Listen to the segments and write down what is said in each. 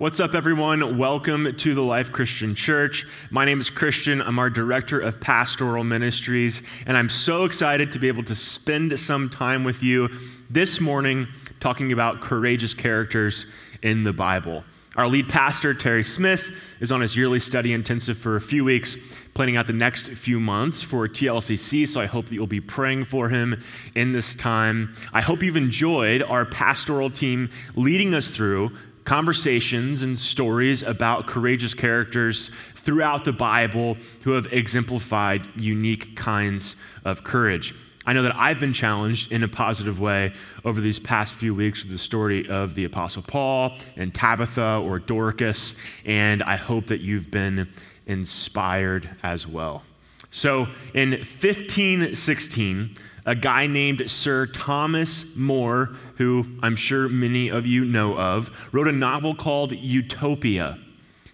What's up, everyone? Welcome to the Life Christian Church. My name is Christian. I'm our Director of Pastoral Ministries, and I'm so excited to be able to spend some time with you this morning talking about courageous characters in the Bible. Our lead pastor, Terry Smith, is on his yearly study intensive for a few weeks, planning out the next few months for TLCC, so I hope that you'll be praying for him in this time. I hope you've enjoyed our pastoral team leading us through conversations and stories about courageous characters throughout the Bible who have exemplified unique kinds of courage. I know that I've been challenged in a positive way over these past few weeks with the story of the Apostle Paul and Tabitha or Dorcas, and I hope that you've been inspired as well. So in 1516, a guy named Sir Thomas More, who I'm sure many of you know of, wrote a novel called Utopia.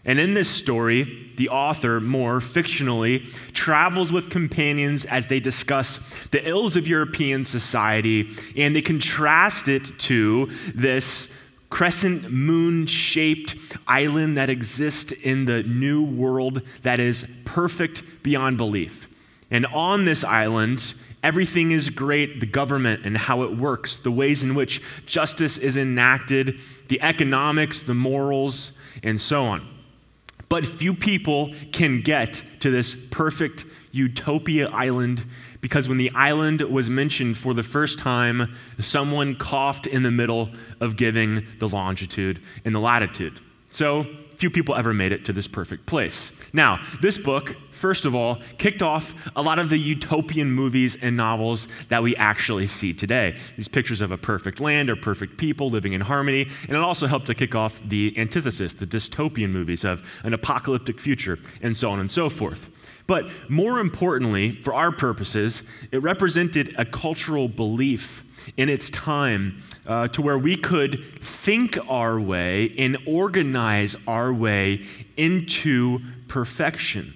And in this story, the author, More, fictionally, travels with companions as they discuss the ills of European society and they contrast it to this crescent moon shaped island that exists in the new world that is perfect beyond belief. And on this island, Everything is great the government and how it works, the ways in which justice is enacted, the economics, the morals, and so on. But few people can get to this perfect utopia island because when the island was mentioned for the first time, someone coughed in the middle of giving the longitude and the latitude. So few people ever made it to this perfect place. Now, this book first of all, kicked off a lot of the utopian movies and novels that we actually see today. These pictures of a perfect land or perfect people living in harmony. And it also helped to kick off the antithesis, the dystopian movies of an apocalyptic future, and so on and so forth. But more importantly, for our purposes, it represented a cultural belief in its time uh, to where we could think our way and organize our way into perfection.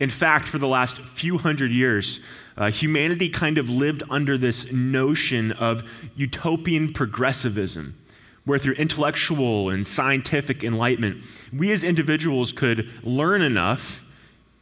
In fact, for the last few hundred years, uh, humanity kind of lived under this notion of utopian progressivism, where through intellectual and scientific enlightenment, we as individuals could learn enough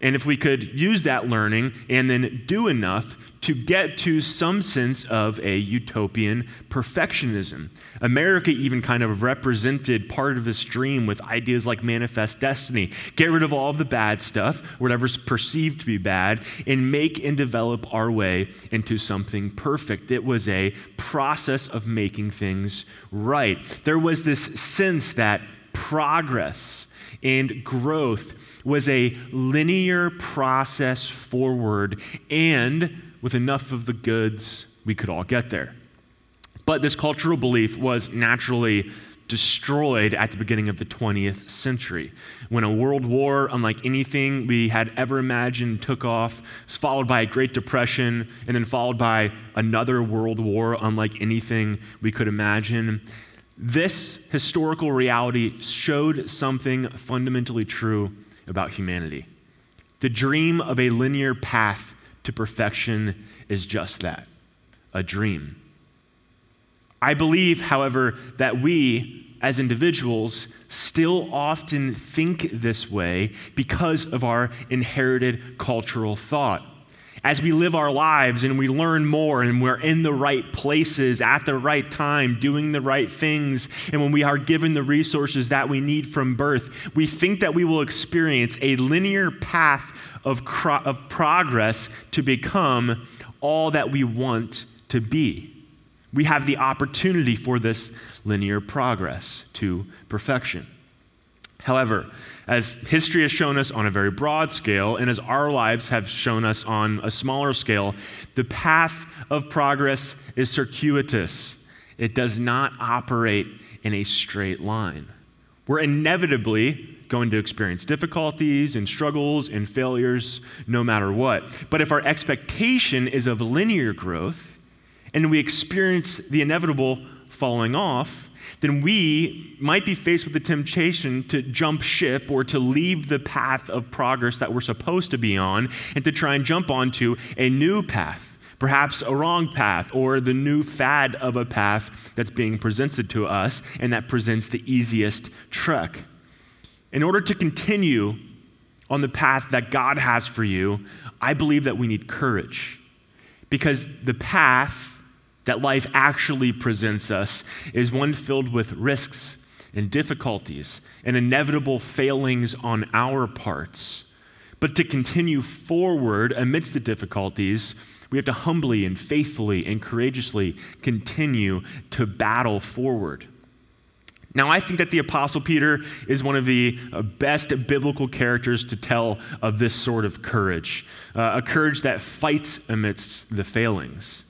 and if we could use that learning and then do enough to get to some sense of a utopian perfectionism. America even kind of represented part of this dream with ideas like manifest destiny. Get rid of all of the bad stuff, whatever's perceived to be bad, and make and develop our way into something perfect. It was a process of making things right. There was this sense that progress and growth was a linear process forward, and with enough of the goods, we could all get there. But this cultural belief was naturally destroyed at the beginning of the 20th century when a world war unlike anything we had ever imagined took off was followed by a great depression and then followed by another world war unlike anything we could imagine this historical reality showed something fundamentally true about humanity. The dream of a linear path to perfection is just that a dream. I believe, however, that we as individuals still often think this way because of our inherited cultural thought as we live our lives and we learn more and we're in the right places at the right time, doing the right things, and when we are given the resources that we need from birth, we think that we will experience a linear path of, cro- of progress to become all that we want to be. We have the opportunity for this linear progress to perfection. However, as history has shown us on a very broad scale, and as our lives have shown us on a smaller scale, the path of progress is circuitous. It does not operate in a straight line. We're inevitably going to experience difficulties and struggles and failures no matter what. But if our expectation is of linear growth and we experience the inevitable falling off, then we might be faced with the temptation to jump ship or to leave the path of progress that we're supposed to be on and to try and jump onto a new path. perhaps a wrong path, or the new fad of a path that's being presented to us and that presents the easiest trek. In order to continue on the path that God has for you, I believe that we need courage. Because the path that life actually presents us is one filled with risks and difficulties and inevitable failings on our parts. But to continue forward amidst the difficulties, we have to humbly and faithfully and courageously continue to battle forward. Now, I think that the Apostle Peter is one of the uh, best biblical characters to tell of this sort of courage, uh, a courage that fights amidst the failings.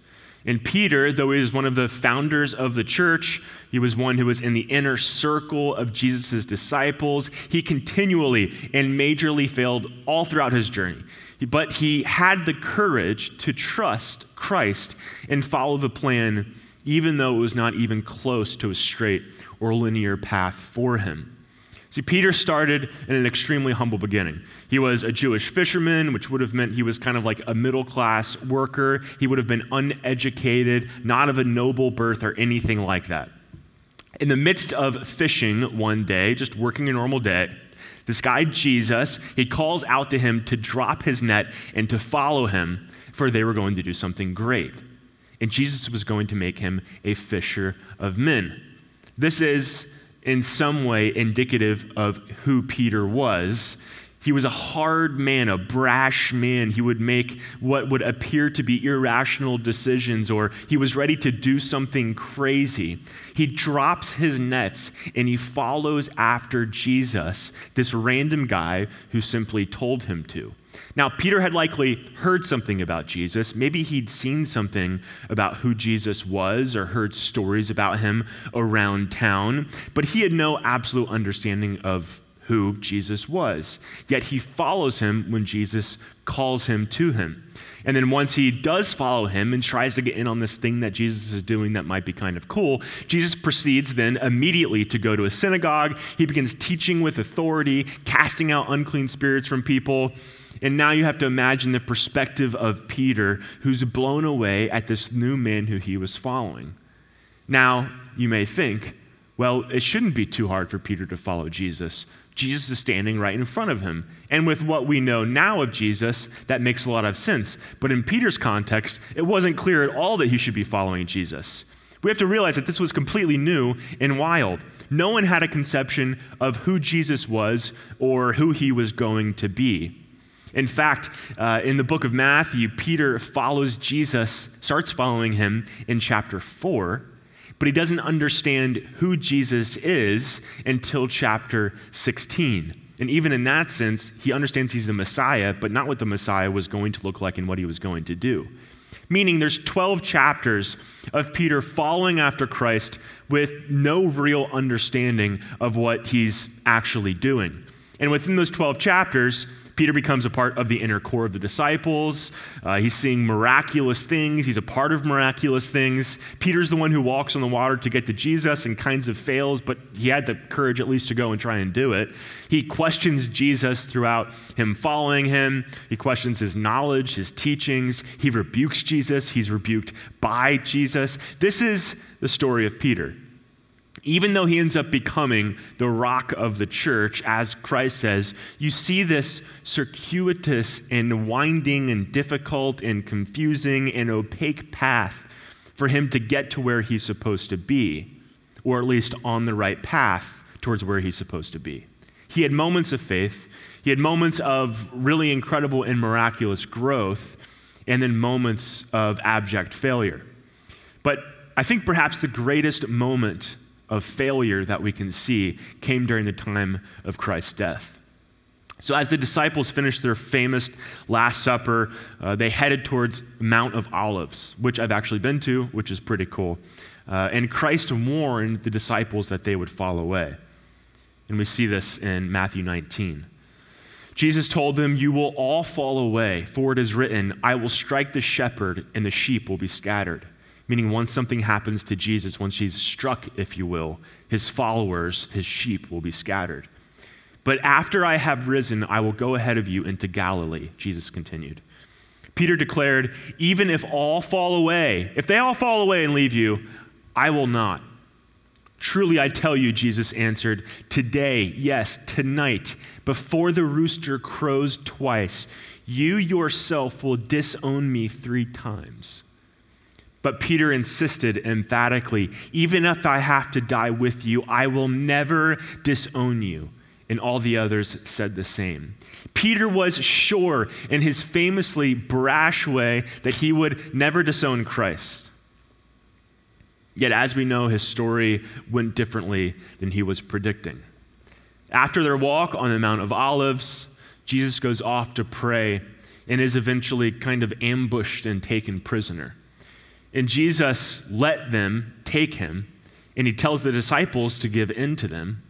And Peter, though he was one of the founders of the church, he was one who was in the inner circle of Jesus' disciples. He continually and majorly failed all throughout his journey. But he had the courage to trust Christ and follow the plan, even though it was not even close to a straight or linear path for him. See, Peter started in an extremely humble beginning. He was a Jewish fisherman, which would have meant he was kind of like a middle class worker. He would have been uneducated, not of a noble birth or anything like that. In the midst of fishing one day, just working a normal day, this guy Jesus, he calls out to him to drop his net and to follow him, for they were going to do something great. And Jesus was going to make him a fisher of men. This is in some way indicative of who Peter was. He was a hard man, a brash man. He would make what would appear to be irrational decisions, or he was ready to do something crazy. He drops his nets and he follows after Jesus, this random guy who simply told him to. Now, Peter had likely heard something about Jesus. Maybe he'd seen something about who Jesus was or heard stories about him around town, but he had no absolute understanding of who Jesus was. Yet he follows him when Jesus calls him to him. And then once he does follow him and tries to get in on this thing that Jesus is doing that might be kind of cool, Jesus proceeds then immediately to go to a synagogue. He begins teaching with authority, casting out unclean spirits from people. And now you have to imagine the perspective of Peter, who's blown away at this new man who he was following. Now, you may think, well, it shouldn't be too hard for Peter to follow Jesus. Jesus is standing right in front of him. And with what we know now of Jesus, that makes a lot of sense. But in Peter's context, it wasn't clear at all that he should be following Jesus. We have to realize that this was completely new and wild. No one had a conception of who Jesus was or who he was going to be. In fact, uh, in the book of Matthew, Peter follows Jesus, starts following him in chapter 4, but he doesn't understand who Jesus is until chapter 16. And even in that sense, he understands he's the Messiah, but not what the Messiah was going to look like and what he was going to do. Meaning, there's 12 chapters of Peter following after Christ with no real understanding of what he's actually doing. And within those 12 chapters, Peter becomes a part of the inner core of the disciples. Uh, he's seeing miraculous things. He's a part of miraculous things. Peter's the one who walks on the water to get to Jesus and kinds of fails, but he had the courage at least to go and try and do it. He questions Jesus throughout him following him. He questions his knowledge, his teachings. He rebukes Jesus. He's rebuked by Jesus. This is the story of Peter even though he ends up becoming the rock of the church, as Christ says, you see this circuitous and winding and difficult and confusing and opaque path for him to get to where he's supposed to be, or at least on the right path towards where he's supposed to be. He had moments of faith, he had moments of really incredible and miraculous growth, and then moments of abject failure. But I think perhaps the greatest moment of failure that we can see came during the time of Christ's death. So, as the disciples finished their famous Last Supper, uh, they headed towards Mount of Olives, which I've actually been to, which is pretty cool. Uh, and Christ warned the disciples that they would fall away. And we see this in Matthew 19. Jesus told them, You will all fall away, for it is written, I will strike the shepherd, and the sheep will be scattered meaning once something happens to Jesus, once he's struck, if you will, his followers, his sheep will be scattered. But after I have risen, I will go ahead of you into Galilee, Jesus continued. Peter declared, Even if all fall away, if they all fall away and leave you, I will not. Truly, I tell you, Jesus answered, today, yes, tonight, before the rooster crows twice, you yourself will disown me three times. But Peter insisted emphatically, even if I have to die with you, I will never disown you. And all the others said the same. Peter was sure in his famously brash way that he would never disown Christ. Yet, as we know, his story went differently than he was predicting. After their walk on the Mount of Olives, Jesus goes off to pray and is eventually kind of ambushed and taken prisoner. And Jesus let them take him, and he tells the disciples to give in to them.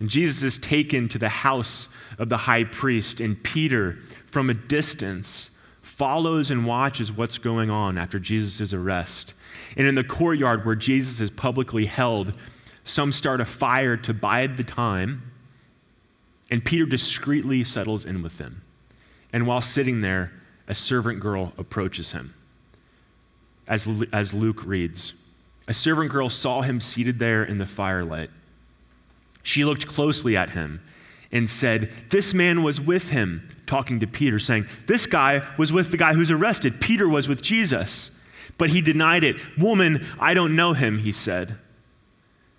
And Jesus is taken to the house of the high priest, and Peter, from a distance, follows and watches what's going on after Jesus' arrest. And in the courtyard where Jesus is publicly held, some start a fire to bide the time, and Peter discreetly settles in with them. And while sitting there, a servant girl approaches him. As, as Luke reads, a servant girl saw him seated there in the firelight. She looked closely at him and said, This man was with him, talking to Peter, saying, This guy was with the guy who's arrested. Peter was with Jesus. But he denied it. Woman, I don't know him, he said.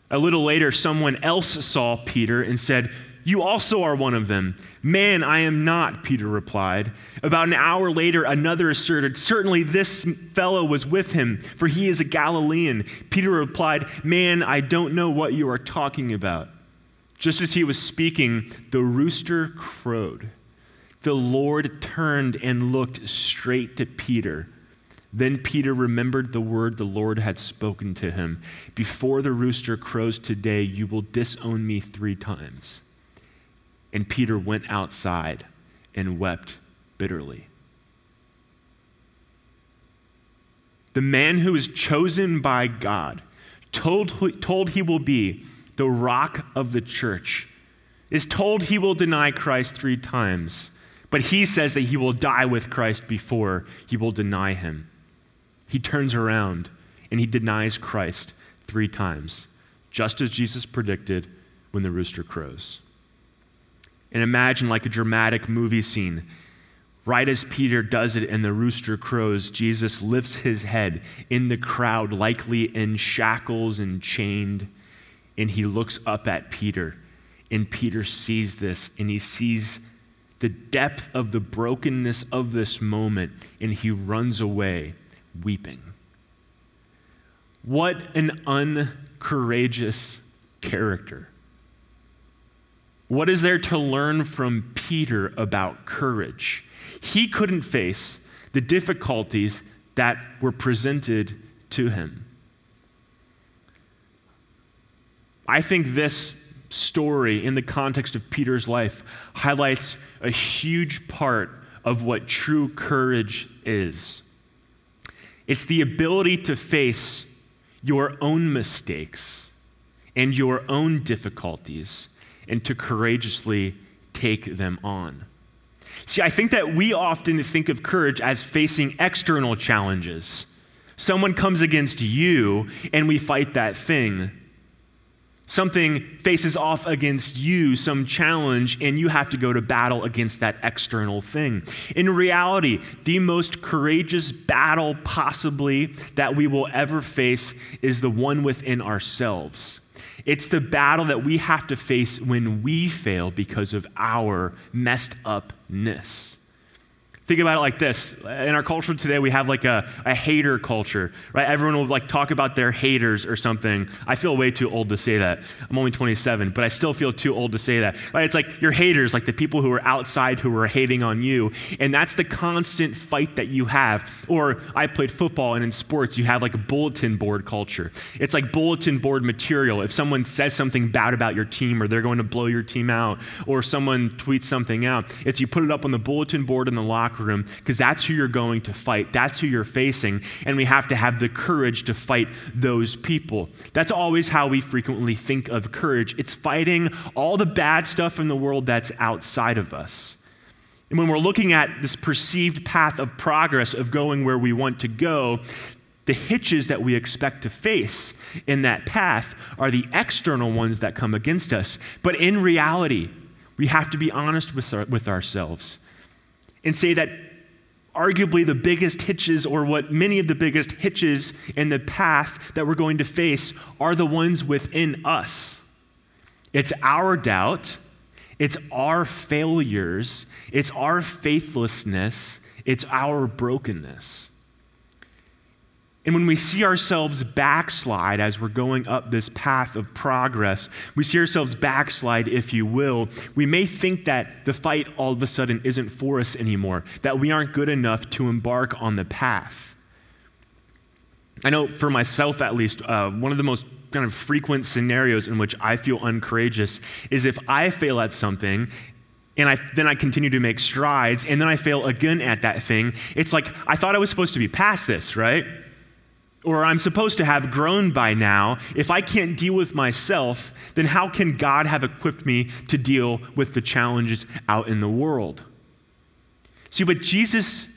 A little later, someone else saw Peter and said, You also are one of them. Man, I am not, Peter replied. About an hour later, another asserted, Certainly this fellow was with him, for he is a Galilean. Peter replied, Man, I don't know what you are talking about. Just as he was speaking, the rooster crowed. The Lord turned and looked straight to Peter. Then Peter remembered the word the Lord had spoken to him Before the rooster crows today, you will disown me three times. And Peter went outside and wept bitterly. The man who is chosen by God, told, told he will be the rock of the church, is told he will deny Christ three times, but he says that he will die with Christ before he will deny him he turns around and he denies Christ three times, just as Jesus predicted when the rooster crows. And imagine like a dramatic movie scene. Right as Peter does it and the rooster crows, Jesus lifts his head in the crowd, likely in shackles and chained, and he looks up at Peter. And Peter sees this and he sees the depth of the brokenness of this moment, and he runs away weeping. What an uncourageous character. What is there to learn from Peter about courage? He couldn't face the difficulties that were presented to him. I think this story, in the context of Peter's life, highlights a huge part of what true courage is. It's the ability to face your own mistakes and your own difficulties and to courageously take them on. See, I think that we often think of courage as facing external challenges. Someone comes against you and we fight that thing. Something faces off against you, some challenge, and you have to go to battle against that external thing. In reality, the most courageous battle possibly that we will ever face is the one within ourselves. It's the battle that we have to face when we fail because of our messed upness. Think about it like this. In our culture today, we have like a, a hater culture, right? Everyone will like talk about their haters or something. I feel way too old to say that. I'm only 27, but I still feel too old to say that, right? It's like your haters, like the people who are outside who are hating on you. And that's the constant fight that you have. Or I played football and in sports, you have like a bulletin board culture. It's like bulletin board material. If someone says something bad about your team or they're going to blow your team out or someone tweets something out, it's you put it up on the bulletin board in the locker locker room because that's who you're going to fight. That's who you're facing. And we have to have the courage to fight those people. That's always how we frequently think of courage it's fighting all the bad stuff in the world that's outside of us. And when we're looking at this perceived path of progress, of going where we want to go, the hitches that we expect to face in that path are the external ones that come against us. But in reality, we have to be honest with, our, with ourselves and say that arguably the biggest hitches, or what many of the biggest hitches in the path that we're going to face, are the ones within us. It's our doubt, it's our failures, it's our faithlessness, it's our brokenness. And when we see ourselves backslide as we're going up this path of progress, we see ourselves backslide, if you will, we may think that the fight all of a sudden isn't for us anymore, that we aren't good enough to embark on the path. I know for myself at least, uh, one of the most kind of frequent scenarios in which I feel uncourageous is if I fail at something and I, then I continue to make strides and then I fail again at that thing. It's like, I thought I was supposed to be past this, right? Or I'm supposed to have grown by now. If I can't deal with myself, then how can God have equipped me to deal with the challenges out in the world? See, but Jesus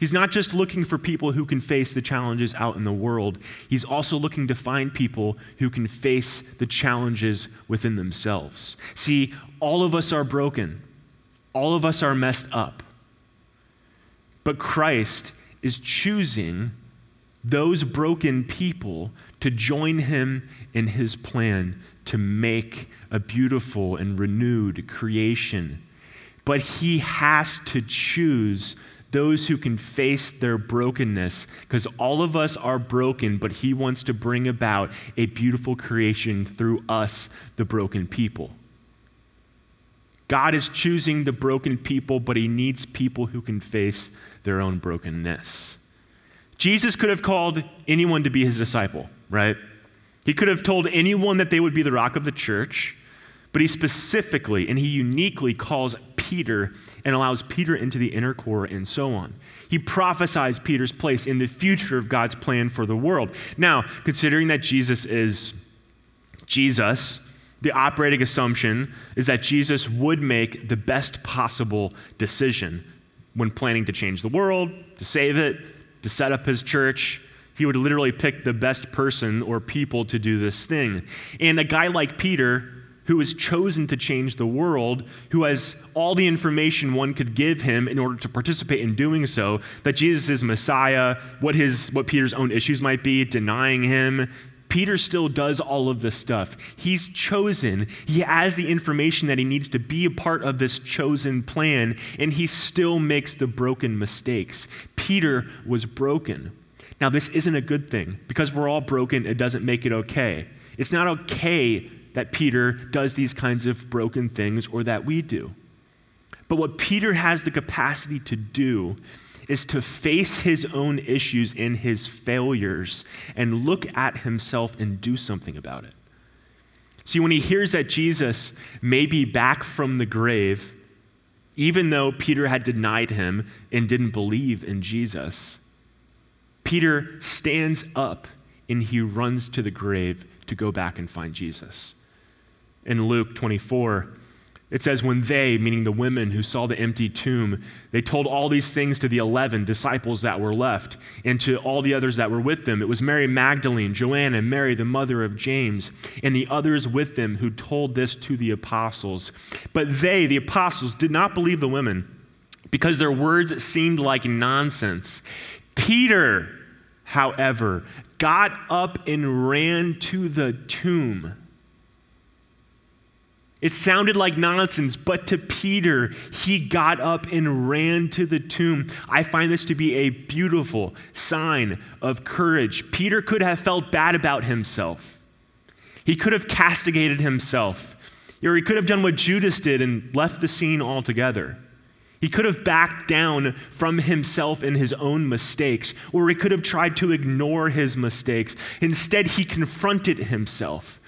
He's not just looking for people who can face the challenges out in the world, he's also looking to find people who can face the challenges within themselves. See, all of us are broken, all of us are messed up. But Christ is choosing those broken people to join him in his plan to make a beautiful and renewed creation. But he has to choose those who can face their brokenness, because all of us are broken, but He wants to bring about a beautiful creation through us, the broken people. God is choosing the broken people, but He needs people who can face their own brokenness. Jesus could have called anyone to be His disciple, right? He could have told anyone that they would be the rock of the church, but He specifically and He uniquely calls Peter and allows Peter into the inner core and so on. He prophesies Peter's place in the future of God's plan for the world. Now, considering that Jesus is Jesus, the operating assumption is that Jesus would make the best possible decision when planning to change the world, to save it, to set up his church. He would literally pick the best person or people to do this thing. And a guy like Peter, who has chosen to change the world, who has all the information one could give him in order to participate in doing so, that Jesus is Messiah, what, his, what Peter's own issues might be, denying him. Peter still does all of this stuff. He's chosen. He has the information that he needs to be a part of this chosen plan, and he still makes the broken mistakes. Peter was broken. Now, this isn't a good thing. Because we're all broken, it doesn't make it okay. It's not okay that Peter does these kinds of broken things or that we do. But what Peter has the capacity to do is to face his own issues and his failures and look at himself and do something about it. See, when he hears that Jesus may be back from the grave, even though Peter had denied him and didn't believe in Jesus, Peter stands up and he runs to the grave to go back and find Jesus in Luke 24. It says, when they, meaning the women who saw the empty tomb, they told all these things to the 11 disciples that were left and to all the others that were with them. It was Mary Magdalene, Joanna, Mary, the mother of James, and the others with them who told this to the apostles. But they, the apostles, did not believe the women because their words seemed like nonsense. Peter, however, got up and ran to the tomb. It sounded like nonsense, but to Peter, he got up and ran to the tomb. I find this to be a beautiful sign of courage. Peter could have felt bad about himself, he could have castigated himself, or he could have done what Judas did and left the scene altogether. He could have backed down from himself and his own mistakes, or he could have tried to ignore his mistakes. Instead, he confronted himself.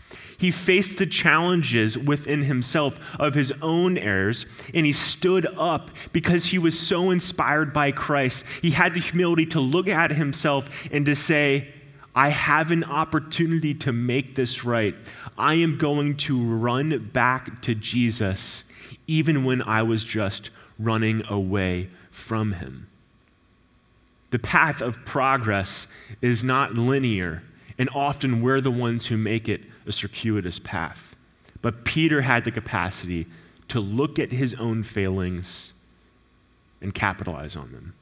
He faced the challenges within himself of his own errors, and he stood up because he was so inspired by Christ. He had the humility to look at himself and to say, I have an opportunity to make this right. I am going to run back to Jesus. even when I was just running away from him. The path of progress is not linear, and often we're the ones who make it a circuitous path. But Peter had the capacity to look at his own failings and capitalize on them.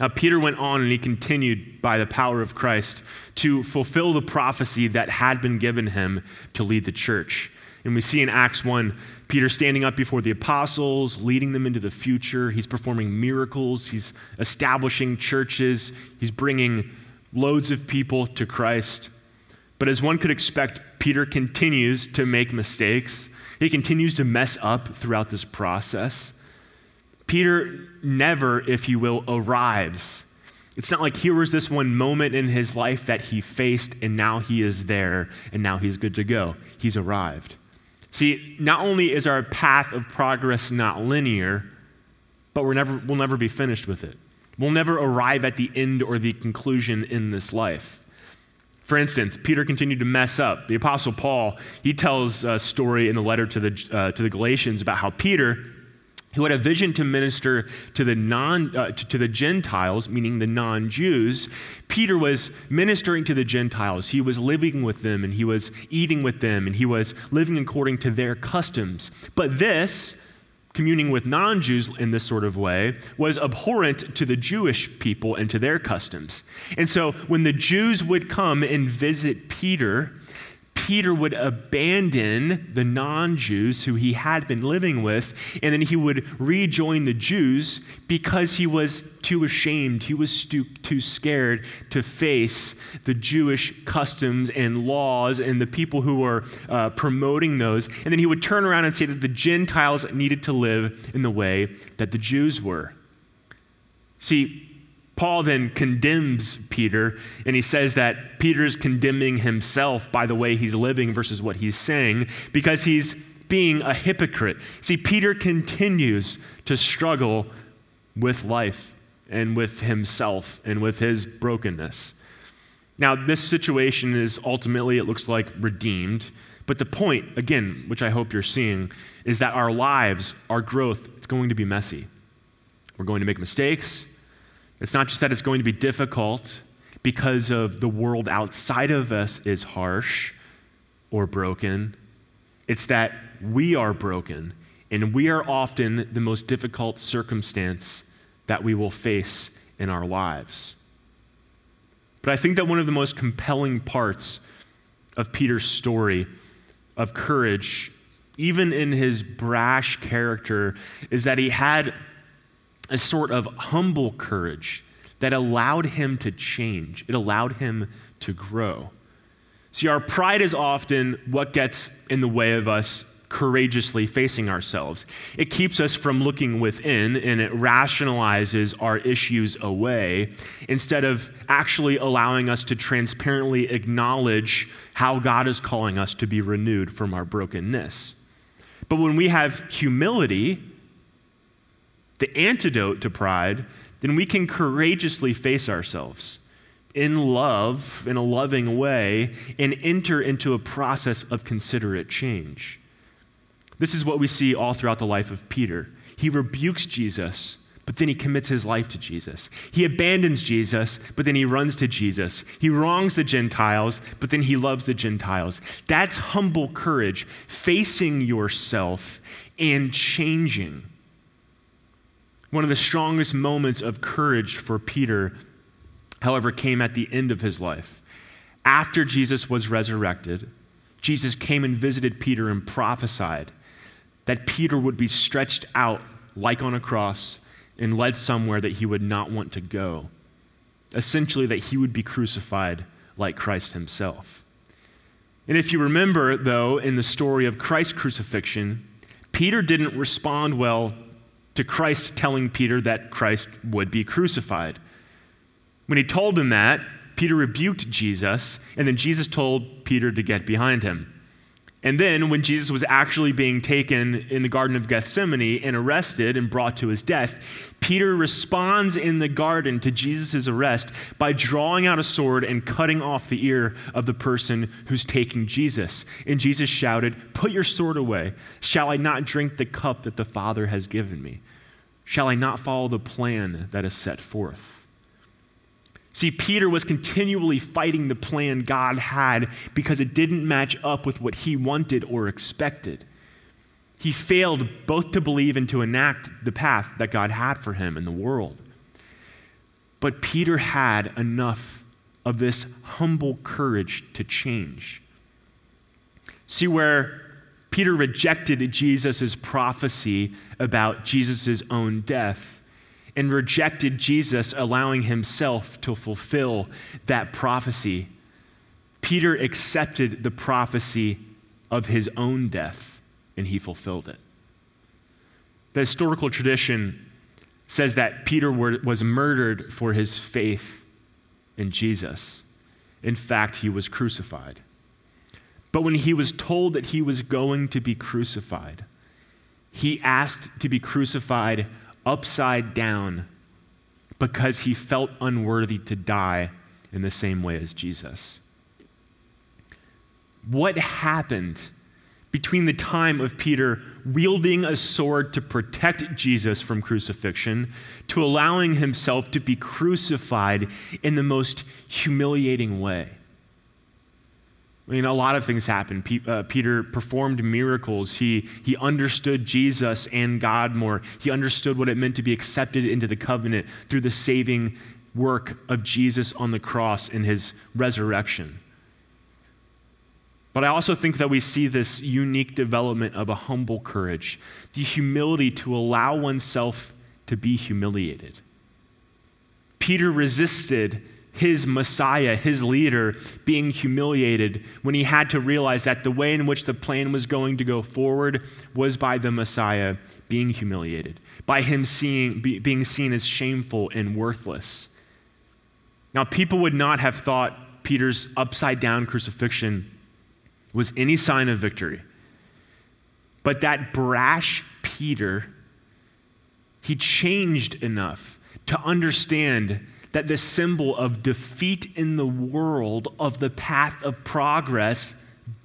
Now, Peter went on and he continued by the power of Christ to fulfill the prophecy that had been given him to lead the church. And we see in Acts 1, Peter standing up before the apostles, leading them into the future. He's performing miracles, he's establishing churches, he's bringing loads of people to Christ. But as one could expect, Peter continues to make mistakes. He continues to mess up throughout this process. Peter never, if you will, arrives. It's not like here was this one moment in his life that he faced and now he is there and now he's good to go. He's arrived. See, not only is our path of progress not linear, but we're never, we'll never be finished with it. We'll never arrive at the end or the conclusion in this life. For instance, Peter continued to mess up. The Apostle Paul, he tells a story in the letter to the, uh, to the Galatians about how Peter, who had a vision to minister to the, non, uh, to, to the Gentiles, meaning the non Jews, Peter was ministering to the Gentiles. He was living with them and he was eating with them and he was living according to their customs. But this, communing with non Jews in this sort of way was abhorrent to the Jewish people and to their customs. And so when the Jews would come and visit Peter, Peter would abandon the non Jews who he had been living with, and then he would rejoin the Jews because he was too ashamed, he was too, too scared to face the Jewish customs and laws and the people who were uh, promoting those. And then he would turn around and say that the Gentiles needed to live in the way that the Jews were. See, Paul then condemns Peter, and he says that Peter's condemning himself by the way he's living versus what he's saying because he's being a hypocrite. See, Peter continues to struggle with life and with himself and with his brokenness. Now, this situation is ultimately, it looks like, redeemed. But the point, again, which I hope you're seeing, is that our lives, our growth, it's going to be messy. We're going to make mistakes. It's not just that it's going to be difficult because of the world outside of us is harsh or broken. It's that we are broken and we are often the most difficult circumstance that we will face in our lives. But I think that one of the most compelling parts of Peter's story of courage, even in his brash character, is that he had a sort of humble courage that allowed him to change, it allowed him to grow. See, our pride is often what gets in the way of us courageously facing ourselves. It keeps us from looking within and it rationalizes our issues away instead of actually allowing us to transparently acknowledge how God is calling us to be renewed from our brokenness. But when we have humility, the antidote to pride, then we can courageously face ourselves in love, in a loving way, and enter into a process of considerate change. This is what we see all throughout the life of Peter. He rebukes Jesus, but then he commits his life to Jesus. He abandons Jesus, but then he runs to Jesus. He wrongs the Gentiles, but then he loves the Gentiles. That's humble courage, facing yourself and changing. One of the strongest moments of courage for Peter, however, came at the end of his life. After Jesus was resurrected, Jesus came and visited Peter and prophesied that Peter would be stretched out like on a cross and led somewhere that he would not want to go. Essentially, that he would be crucified like Christ himself. And if you remember, though, in the story of Christ's crucifixion, Peter didn't respond well to Christ telling Peter that Christ would be crucified. When he told him that, Peter rebuked Jesus, and then Jesus told Peter to get behind him. And then, when Jesus was actually being taken in the Garden of Gethsemane and arrested and brought to his death, Peter responds in the garden to Jesus' arrest by drawing out a sword and cutting off the ear of the person who's taking Jesus. And Jesus shouted, Put your sword away. Shall I not drink the cup that the Father has given me? Shall I not follow the plan that is set forth? See, Peter was continually fighting the plan God had because it didn't match up with what he wanted or expected. He failed both to believe and to enact the path that God had for him in the world. But Peter had enough of this humble courage to change. See, where Peter rejected Jesus' prophecy about Jesus' own death and rejected Jesus, allowing himself to fulfill that prophecy. Peter accepted the prophecy of his own death, and he fulfilled it. The historical tradition says that Peter was murdered for his faith in Jesus. In fact, he was crucified. But when he was told that he was going to be crucified, he asked to be crucified upside down because he felt unworthy to die in the same way as Jesus. What happened between the time of Peter wielding a sword to protect Jesus from crucifixion to allowing himself to be crucified in the most humiliating way? I mean, a lot of things happened. Pe- uh, Peter performed miracles. He, he understood Jesus and God more. He understood what it meant to be accepted into the covenant through the saving work of Jesus on the cross and his resurrection. But I also think that we see this unique development of a humble courage, the humility to allow oneself to be humiliated. Peter resisted his Messiah, his leader, being humiliated when he had to realize that the way in which the plan was going to go forward was by the Messiah being humiliated, by him seeing, be, being seen as shameful and worthless. Now, people would not have thought Peter's upside down crucifixion was any sign of victory. But that brash Peter, he changed enough to understand that the symbol of defeat in the world, of the path of progress,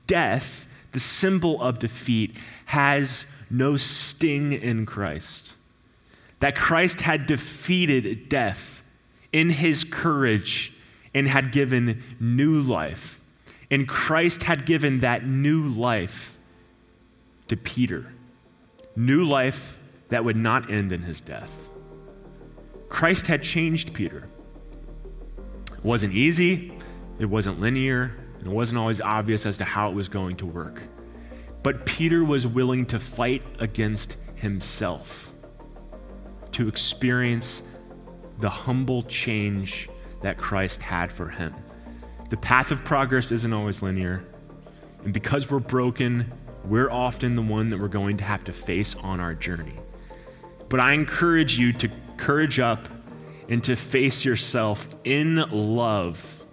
death, the symbol of defeat, has no sting in Christ. That Christ had defeated death in his courage and had given new life. And Christ had given that new life to Peter. New life that would not end in his death. Christ had changed Peter. It wasn't easy, it wasn't linear, and it wasn't always obvious as to how it was going to work. But Peter was willing to fight against himself to experience the humble change that Christ had for him. The path of progress isn't always linear. And because we're broken, we're often the one that we're going to have to face on our journey. But I encourage you to courage up and to face yourself in love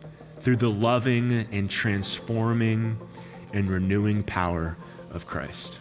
through the loving and transforming and renewing power of Christ.